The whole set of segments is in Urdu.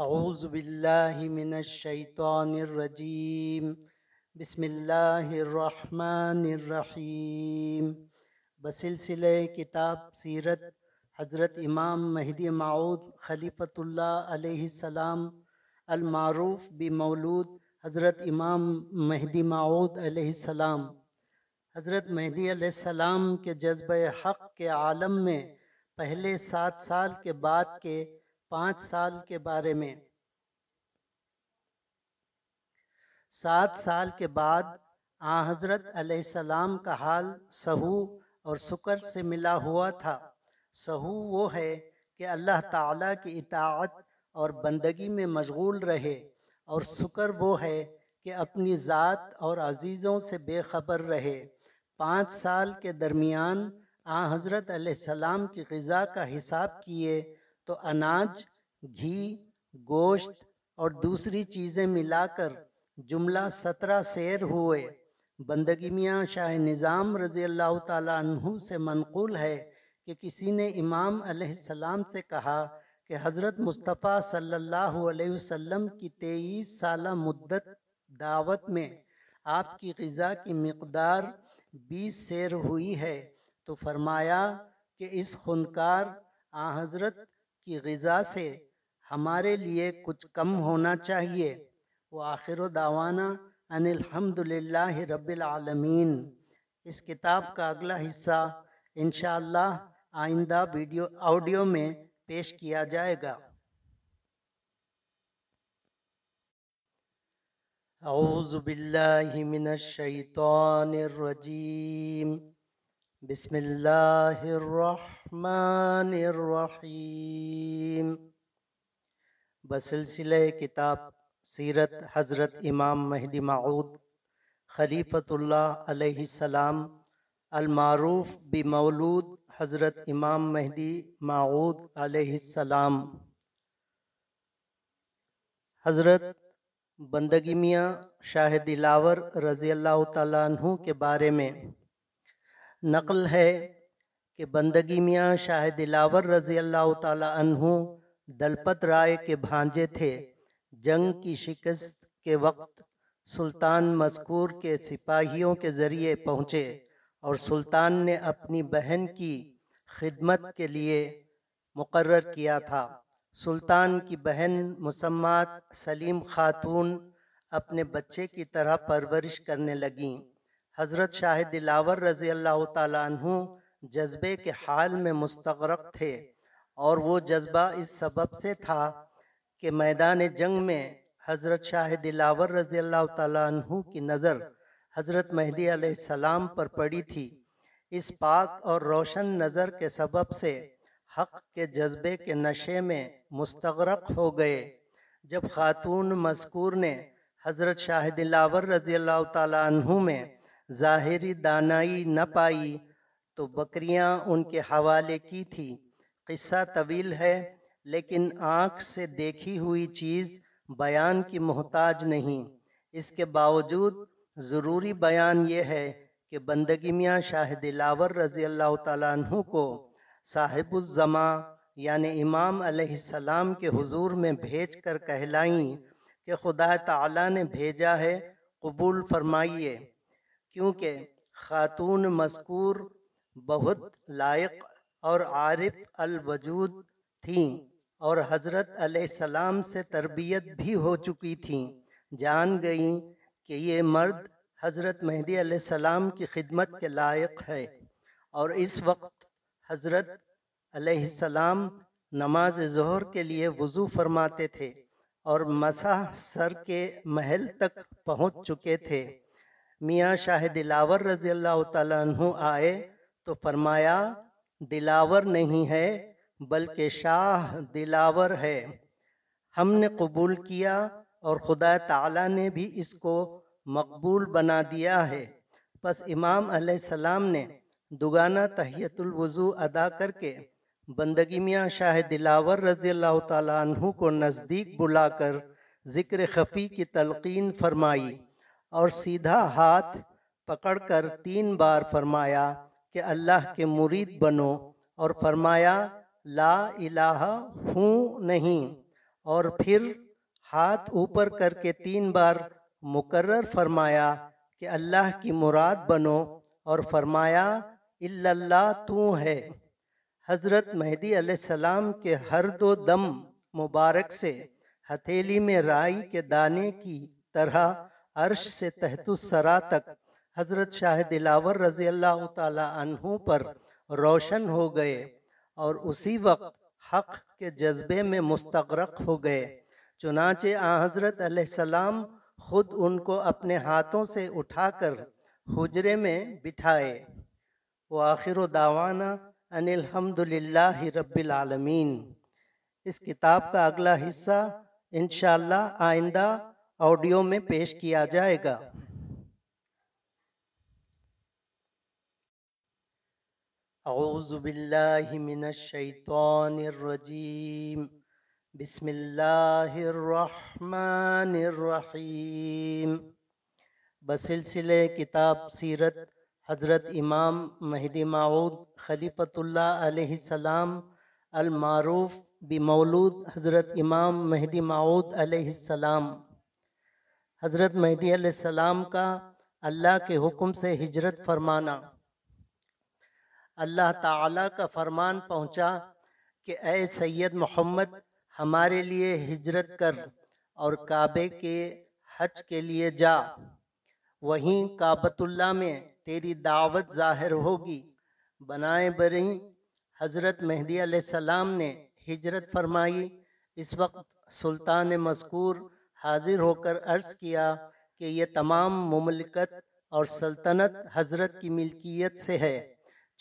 اعوذ باللہ من الشیطان الرجیم، بسم اللہ الرحمن الرحیم۔ بسلسلہ کتاب سیرت حضرت امام مہدی معود خلیفۃ اللہ علیہ السلام المعروف بمولود حضرت امام مہدی معود علیہ السلام۔ حضرت مہدی علیہ السلام کے جذبہ حق کے عالم میں پہلے سات سال کے بعد کے پانچ سال کے بارے میں۔ سات سال کے بعد آ حضرت علیہ السلام کا حال سہو اور سکر سے ملا ہوا تھا۔ سہو وہ ہے کہ اللہ تعالیٰ کی اطاعت اور بندگی میں مشغول رہے اور سکر وہ ہے کہ اپنی ذات اور عزیزوں سے بے خبر رہے۔ پانچ سال کے درمیان آ حضرت علیہ السلام کی غذا کا حساب کیے تو اناج گھی، گوشت اور دوسری چیزیں ملا کر جملہ سترہ سیر ہوئے۔ بندگی میاں شاہ نظام رضی اللہ تعالیٰ عنہ سے منقول ہے کہ کسی نے امام علیہ السلام سے کہا کہ حضرت مصطفیٰ صلی اللہ علیہ وسلم کی تیئیس سالہ مدت دعوت میں آپ کی غذا کی مقدار بیس سیر ہوئی ہے تو فرمایا کہ اس خنکار آ حضرت کی غذا سے ہمارے لیے کچھ کم ہونا چاہیے۔ وہ آخر و دعوانا ان الحمد للہ رب العالمین۔ اس کتاب کا اگلا حصہ انشاءاللہ آئندہ ویڈیو، آڈیو میں پیش کیا جائے گا۔ اعوذ باللہ من الشیطان الرجیم۔ بسم اللہ الرحمن الرحیم۔ بسلسلہ کتاب سیرت حضرت امام مہدی معود خلیفۃ اللہ علیہ السلام، المعروف بمولود حضرت امام مہدی معود علیہ السلام۔ حضرت بندگی میاں شاہ دلاور رضی اللہ تعالیٰ عنہ کے بارے میں نقل ہے کہ بندگی میاں شاہ دلاور رضی اللہ تعالی عنہ دلپت رائے کے بھانجے تھے۔ جنگ کی شکست کے وقت سلطان مذکور کے سپاہیوں کے ذریعے پہنچے اور سلطان نے اپنی بہن کی خدمت کے لیے مقرر کیا تھا۔ سلطان کی بہن مسمات سلیم خاتون اپنے بچے کی طرح پرورش کرنے لگیں۔ حضرت شاہ دلاور رضی اللہ تعالیٰ عنہ جذبے کے حال میں مستغرق تھے۔ اور وہ جذبہ اس سبب سے تھا کہ میدان جنگ میں حضرت شاہ دلاور رضی اللہ تعالیٰ عنہ کی نظر حضرت مہدی علیہ السلام پر پڑی تھی۔ اس پاک اور روشن نظر کے سبب سے حق کے جذبے کے نشے میں مستغرق ہو گئے۔ جب خاتون مذکور نے حضرت شاہ دلاور رضی اللہ تعالیٰ عنہ میں ظاہری دانائی نہ پائی تو بکریاں ان کے حوالے کی تھی۔ قصہ طویل ہے، لیکن آنکھ سے دیکھی ہوئی چیز بیان کی محتاج نہیں۔ اس کے باوجود ضروری بیان یہ ہے کہ بندگی میاں شاہ دلاور رضی اللہ تعالیٰ عنہ کو صاحب الزماں یعنی امام علیہ السلام کے حضور میں بھیج کر کہلائیں کہ خدا تعالیٰ نے بھیجا ہے، قبول فرمائیے۔ کیونکہ خاتون مذکور بہت لائق اور عارف الوجود تھیں اور حضرت علیہ السلام سے تربیت بھی ہو چکی تھیں۔ جان گئیں کہ یہ مرد حضرت مہدی علیہ السلام کی خدمت کے لائق ہے۔ اور اس وقت حضرت علیہ السلام نماز ظہر کے لیے وضو فرماتے تھے اور مسح سر کے محل تک پہنچ چکے تھے۔ میاں شاہ دلاور رضی اللہ تعالیٰ عنہ آئے تو فرمایا دلاور نہیں ہے، بلکہ شاہ دلاور ہے۔ ہم نے قبول کیا اور خدا تعالیٰ نے بھی اس کو مقبول بنا دیا ہے۔ پس امام علیہ السلام نے دگانہ تحیت الوضو ادا کر کے بندگی میاں شاہ دلاور رضی اللہ تعالیٰ عنہ کو نزدیک بلا کر ذکر خفی کی تلقین فرمائی اور سیدھا ہاتھ پکڑ کر تین بار فرمایا کہ اللہ کے مرید بنو اور فرمایا، لا الہ ہوں نہیں۔ اور پھر ہاتھ اوپر کر کے تین بار مقرر فرمایا کہ اللہ کی مراد بنو اور فرمایا، اللہ تو ہے۔ حضرت مہدی علیہ السلام کے ہر دو دم مبارک سے ہتھیلی میں رائی کے دانے کی طرح عرش سے تحت السرا تک حضرت شاہ دلاور رضی اللہ تعالی عنہ پر روشن ہو گئے اور اسی وقت حق کے جذبے میں مستغرق ہو گئے۔ چنانچہ آن حضرت علیہ السلام خود ان کو اپنے ہاتھوں سے اٹھا کر حجرے میں بٹھائے۔ وآخر دعوانا ان الحمد للہ رب العالمین۔ اس کتاب کا اگلا حصہ انشاءاللہ آئندہ آڈیو میں پیش کیا جائے گا۔ اعوذ باللہ من الشیطان الرجیم بسم اللہ الرحمن الرحیم بسلسلے کتاب سیرت حضرت امام مہدی معود خلیفۃ اللہ علیہ السلام المعروف بمولود حضرت امام مہدی معود علیہ السلام. حضرت مہدی علیہ السلام کا اللہ کے حکم سے ہجرت فرمانا۔ اللہ تعالیٰ کا فرمان پہنچا کہ اے سید محمد، ہمارے لیے ہجرت کر اور کعبے کے حج کے لیے جا۔ وہیں کعبۃ اللہ میں تیری دعوت ظاہر ہوگی۔ بنائے بری حضرت مہدی علیہ السلام نے ہجرت فرمائی۔ اس وقت سلطان مذکور حاضر ہو کر عرض کیا کہ یہ تمام مملکت اور سلطنت حضرت کی ملکیت سے ہے۔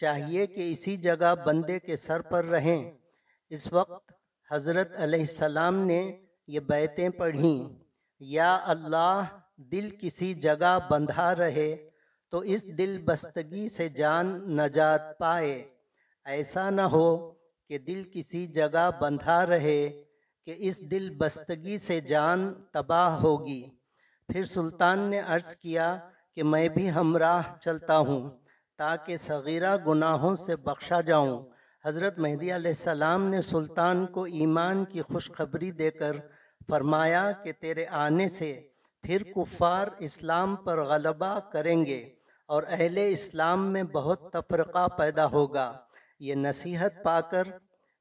چاہیے کہ اسی جگہ بندے کے سر پر رہیں۔ اس وقت حضرت علیہ السلام نے یہ بیتیں پڑھیں۔ یا اللہ، دل کسی جگہ بندھا رہے تو اس دل بستگی سے جان نجات پائے۔ ایسا نہ ہو کہ دل کسی جگہ بندھا رہے کہ اس دل بستگی سے جان تباہ ہوگی۔ پھر سلطان نے عرض کیا کہ میں بھی ہمراہ چلتا ہوں۔ تاکہ صغیرہ گناہوں سے بخشا جاؤں۔ حضرت مہدی علیہ السلام نے سلطان کو ایمان کی خوشخبری دے کر فرمایا کہ تیرے آنے سے پھر کفار اسلام پر غلبہ کریں گے اور اہل اسلام میں بہت تفرقہ پیدا ہوگا۔ یہ نصیحت پا کر،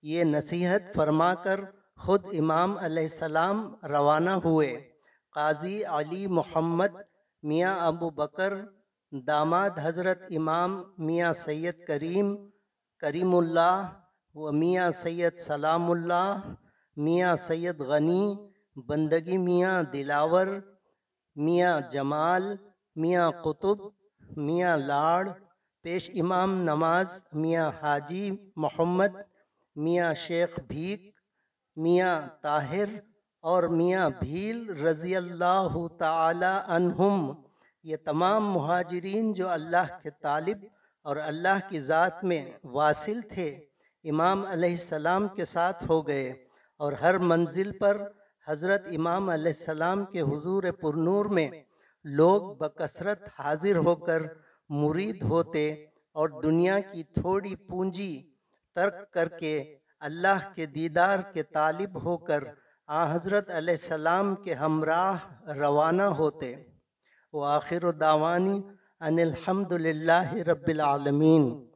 یہ نصیحت فرما کر خود امام علیہ السلام روانہ ہوئے۔ قاضی علی محمد میاں ابو بکر داماد حضرت امام میاں سید کریم کریم اللہ و میاں سید سلام اللہ، میاں سید غنی، بندگی میاں دلاور، میاں جمال، میاں قطب، میاں لاڑ، پیش امام نماز، میاں حاجی محمد، میاں شیخ بھیک، میاں طاہر اور میاں بھیل رضی اللہ تعالی عنہم۔ یہ تمام مہاجرین جو اللہ کے طالب اور اللہ کی ذات میں واصل تھے، امام علیہ السلام کے ساتھ ہو گئے اور ہر منزل پر حضرت امام علیہ السلام کے حضور پرنور میں لوگ بکثرت حاضر ہو کر مرید ہوتے اور دنیا کی تھوڑی پونجی ترک کر کے اللہ کے دیدار کے طالب ہو کر آ حضرت علیہ السلام کے ہمراہ روانہ ہوتے۔ وہ آخر دعوانی ان الحمد للہ رب العالمین۔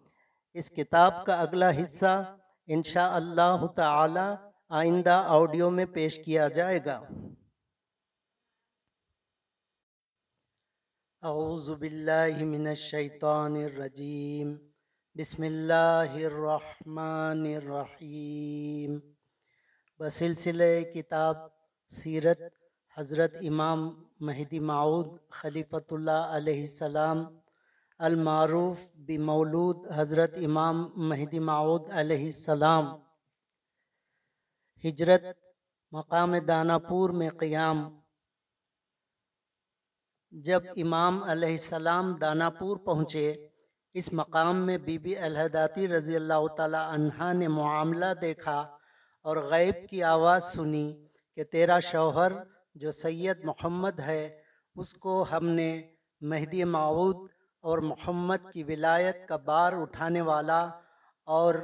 اس کتاب کا اگلا حصہ انشاء اللہ تعالی آئندہ آڈیو میں پیش کیا جائے گا۔ اعوذ باللہ من الشیطان الرجیم۔ بسم اللہ الرحمن الرحیم۔ بسلسلہ کتاب سیرت حضرت امام مہدی معود خلیفۃ اللہ علیہ السلام المعروف بمولود حضرت امام مہدی معود علیہ السلام۔ ہجرت مقام دانا پور میں قیام۔ جب امام علیہ السلام دانا پور پہنچے، اس مقام میں بی بی الہداتی رضی اللہ تعالی عنہ نے معاملہ دیکھا اور غیب کی آواز سنی کہ تیرا شوہر جو سید محمد ہے، اس کو ہم نے مہدی معود اور محمد کی ولایت کا بار اٹھانے والا اور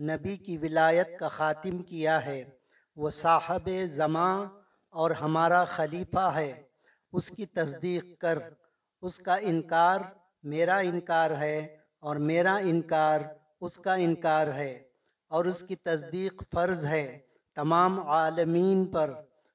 نبی کی ولایت کا خاتم کیا ہے۔ وہ صاحب زماں اور ہمارا خلیفہ ہے۔ اس کی تصدیق کر۔ اس کا انکار میرا انکار ہے اور میرا انکار اس کا انکار ہے اور اس کی تصدیق فرض ہے تمام عالمین پر۔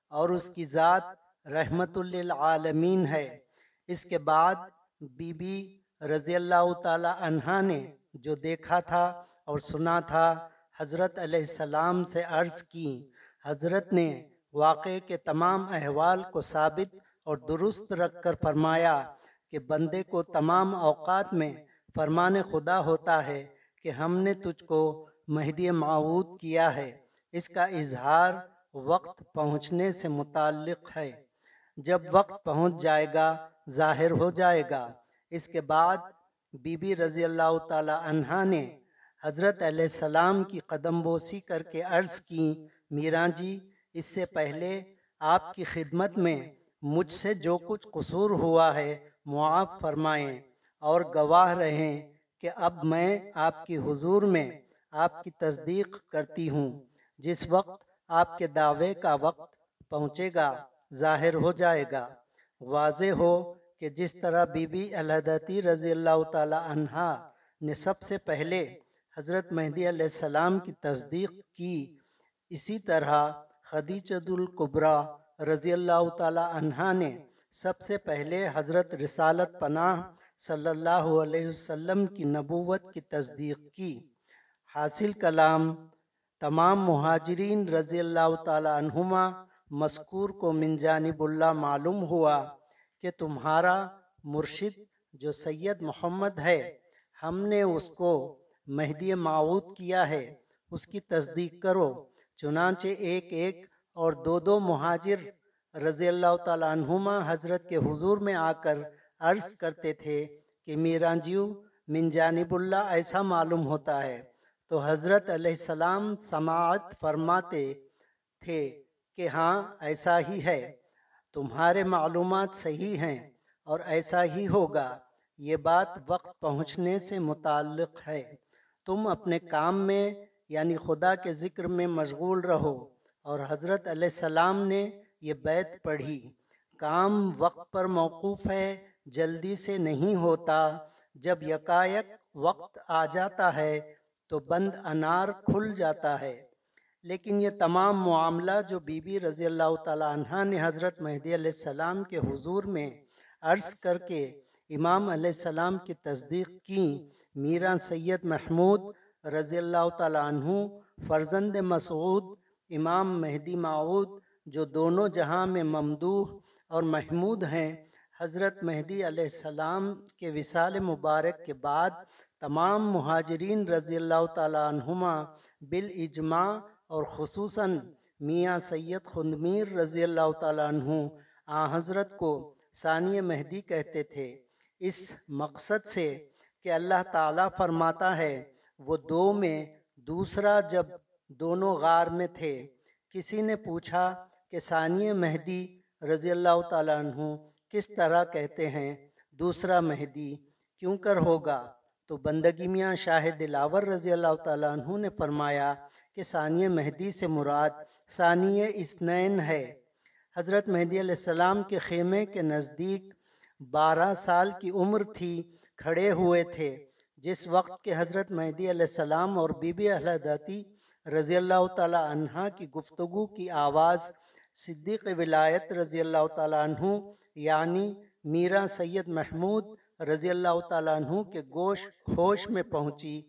اور اس کی ذات رحمت للعالمین ہے۔ اس کے بعد بی بی رضی اللہ تعالی عنہ نے جو دیکھا تھا اور سنا تھا، حضرت علیہ السلام سے عرض کی۔ حضرت نے واقعے کے تمام احوال کو ثابت اور درست رکھ کر فرمایا کہ بندے کو تمام اوقات میں فرمان خدا ہوتا ہے کہ ہم نے تجھ کو مہدی معود کیا ہے۔ اس کا اظہار وقت پہنچنے سے متعلق ہے۔ جب وقت پہنچ جائے گا، ظاہر ہو جائے گا۔ اس کے بعد بی بی رضی اللہ تعالی عنہ نے حضرت علیہ السلام کی قدم بوسی کر کے عرض کی میران جی اس سے پہلے آپ کی خدمت میں مجھ سے جو کچھ قصور ہوا ہے، معاف فرمائیں اور گواہ رہیں کہ اب میں آپ کی حضور میں آپ کی تصدیق کرتی ہوں۔ جس وقت آپ کے دعوے کا وقت پہنچے گا، ظاہر ہو جائے گا۔ واضح ہو کہ جس طرح بی بی الحدتی رضی اللہ تعالی عنہ نے سب سے پہلے حضرت مہدی علیہ السلام کی تصدیق کی، اسی طرح خدیجت القبرہ رضی اللہ تعالی عنہ نے سب سے پہلے حضرت رسالت پناہ صلی اللہ علیہ وسلم کی نبوت کی تصدیق کی۔ حاصل کلام تمام مہاجرین رضی اللہ تعالی عنہما مذکور کو من جانب اللہ معلوم ہوا کہ تمہارا مرشد جو سید محمد ہے، ہم نے اس کو مہدی معود کیا ہے، اس کی تصدیق کرو۔ چنانچہ ایک ایک اور دو دو مہاجر رضی اللہ تعالیٰ عنہما حضرت کے حضور میں آ کر عرض کرتے تھے کہ میرانجیو من جانب اللہ ایسا معلوم ہوتا ہے۔ تو حضرت علیہ السلام سماعت فرماتے تھے کہ ہاں ایسا ہی ہے۔ تمہارے معلومات صحیح ہیں اور ایسا ہی ہوگا۔ یہ بات وقت پہنچنے سے متعلق ہے۔ تم اپنے کام میں یعنی خدا کے ذکر میں مشغول رہو۔ اور حضرت علیہ السلام نے یہ بیت پڑھی۔ کام وقت پر موقوف ہے، جلدی سے نہیں ہوتا۔ جب یکایک وقت آ جاتا ہے تو بند انار کھل جاتا ہے۔ لیکن یہ تمام معاملہ جو بی بی رضی اللہ تعالی عنہ نے حضرت مہدی علیہ السلام کے حضور میں عرض کر کے امام علیہ السلام کی تصدیق کی، میرا سید محمود رضی اللہ تعالی عنہ، فرزند مسعود، امام مہدی معود، جو دونوں جہاں میں ممدوح اور محمود ہیں، حضرت مہدی علیہ السلام کے وصال مبارک کے بعد تمام مہاجرین رضی اللہ تعالیٰ عنہما بالاجماع اور خصوصاً میاں سید خندمیر رضی اللہ تعالیٰ عنہ آ حضرت کو ثانی مہدی کہتے تھے۔ اس مقصد سے کہ اللہ تعالیٰ فرماتا ہے، وہ دو میں دوسرا جب دونوں غار میں تھے، کسی نے پوچھا کہ ثانی مہدی رضی اللہ تعالیٰ عنہ کس طرح کہتے ہیں، دوسرا مہدی کیوں کر ہوگا؟ تو بندگی میاں شاہ دلاور رضی اللہ تعالیٰ عنہ نے فرمایا کہ ثانیہ مہدی سے مراد ثانیہ اسنین ہے۔ حضرت مہدی علیہ السلام کے خیمے کے نزدیک بارہ سال کی عمر تھی، کھڑے ہوئے تھے۔ جس وقت کے حضرت مہدی علیہ السلام اور بی بی احلاداتی رضی اللہ تعالی عنہ کی گفتگو کی آواز صدیق ولایت رضی اللہ تعالیٰ عنہ یعنی میرا سید محمود رضی اللہ تعالیٰ عنہ کے گوش ہوش میں پہنچی،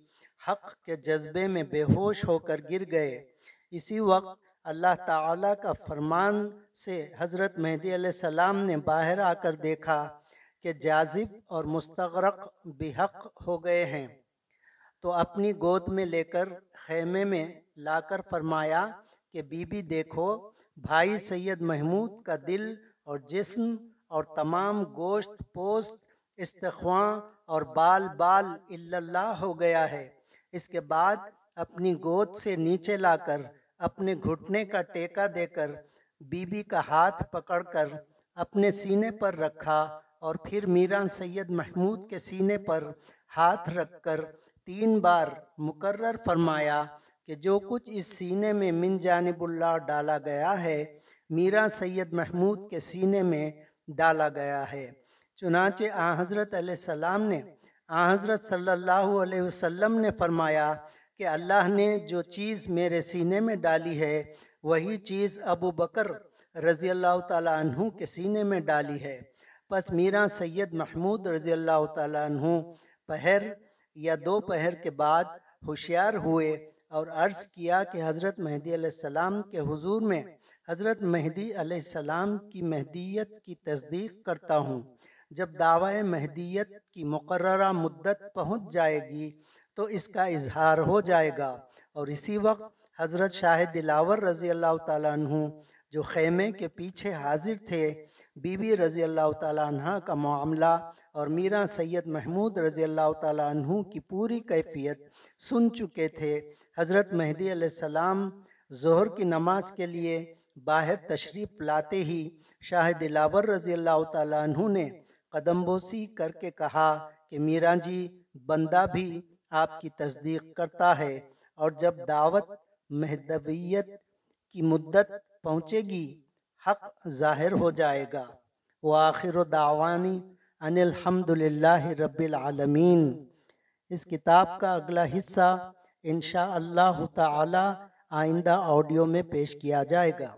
حق کے جذبے میں بے ہوش ہو کر گر گئے۔ اسی وقت اللہ تعالیٰ کا فرمان سے حضرت مہدی علیہ السلام نے باہر آ کر دیکھا کہ جازب اور مستغرق بحق ہو گئے ہیں۔ تو اپنی گود میں لے کر خیمے میں لا کر فرمایا کہ بی بی دیکھو، بھائی سید محمود کا دل اور جسم اور تمام گوشت پوست استخواں اور بال بال اللہ ہو گیا ہے۔ اس کے بعد اپنی گود سے نیچے لا کر، اپنے گھٹنے کا ٹیکا دے کر بی بی کا ہاتھ پکڑ کر، اپنے سینے پر رکھا اور پھر میران سید محمود کے سینے پر ہاتھ رکھ کر تین بار مقرر فرمایا کہ جو کچھ اس سینے میں من جانب اللہ ڈالا گیا ہے، میرا سید محمود کے سینے میں ڈالا گیا ہے۔ چنانچہ آ حضرت علیہ السلام نے، آ حضرت صلی اللہ علیہ وسلم نے فرمایا کہ اللہ نے جو چیز میرے سینے میں ڈالی ہے، وہی چیز ابو بکر رضی اللہ تعالیٰ عنہ کے سینے میں ڈالی ہے۔ پس میرا سید محمود رضی اللہ تعالیٰ عنہ پہر یا دو پہر کے بعد ہوشیار ہوئے اور عرض کیا کہ حضرت مہدی علیہ السلام کے حضور میں حضرت مہدی علیہ السلام کی مہدیت کی تصدیق کرتا ہوں۔ جب دعوی مہدیت کی مقررہ مدت پہنچ جائے گی تو اس کا اظہار ہو جائے گا۔ اور اسی وقت حضرت شاہ دلاور رضی اللہ تعالیٰ عنہ جو خیمے کے پیچھے حاضر تھے، بی بی رضی اللہ تعالیٰ عنہ کا معاملہ اور میرا سید محمود رضی اللہ تعالیٰ عنہ کی پوری کیفیت سن چکے تھے۔ حضرت مہدی علیہ السلام ظہر کی نماز کے لیے باہر تشریف لاتے ہی شاہ دلاور رضی اللہ تعالیٰ عنہ نے قدم بوسی کر کے کہا کہ میرا جی بندہ بھی آپ کی تصدیق کرتا ہے اور جب دعوت مہدویت کی مدت پہنچے گی، حق ظاہر ہو جائے گا۔ وآخر دعوانی ان الحمد للہ رب العالمین۔ اس کتاب کا اگلا حصہ انشاء اللہ تعالی آئندہ آڈیو میں پیش کیا جائے گا۔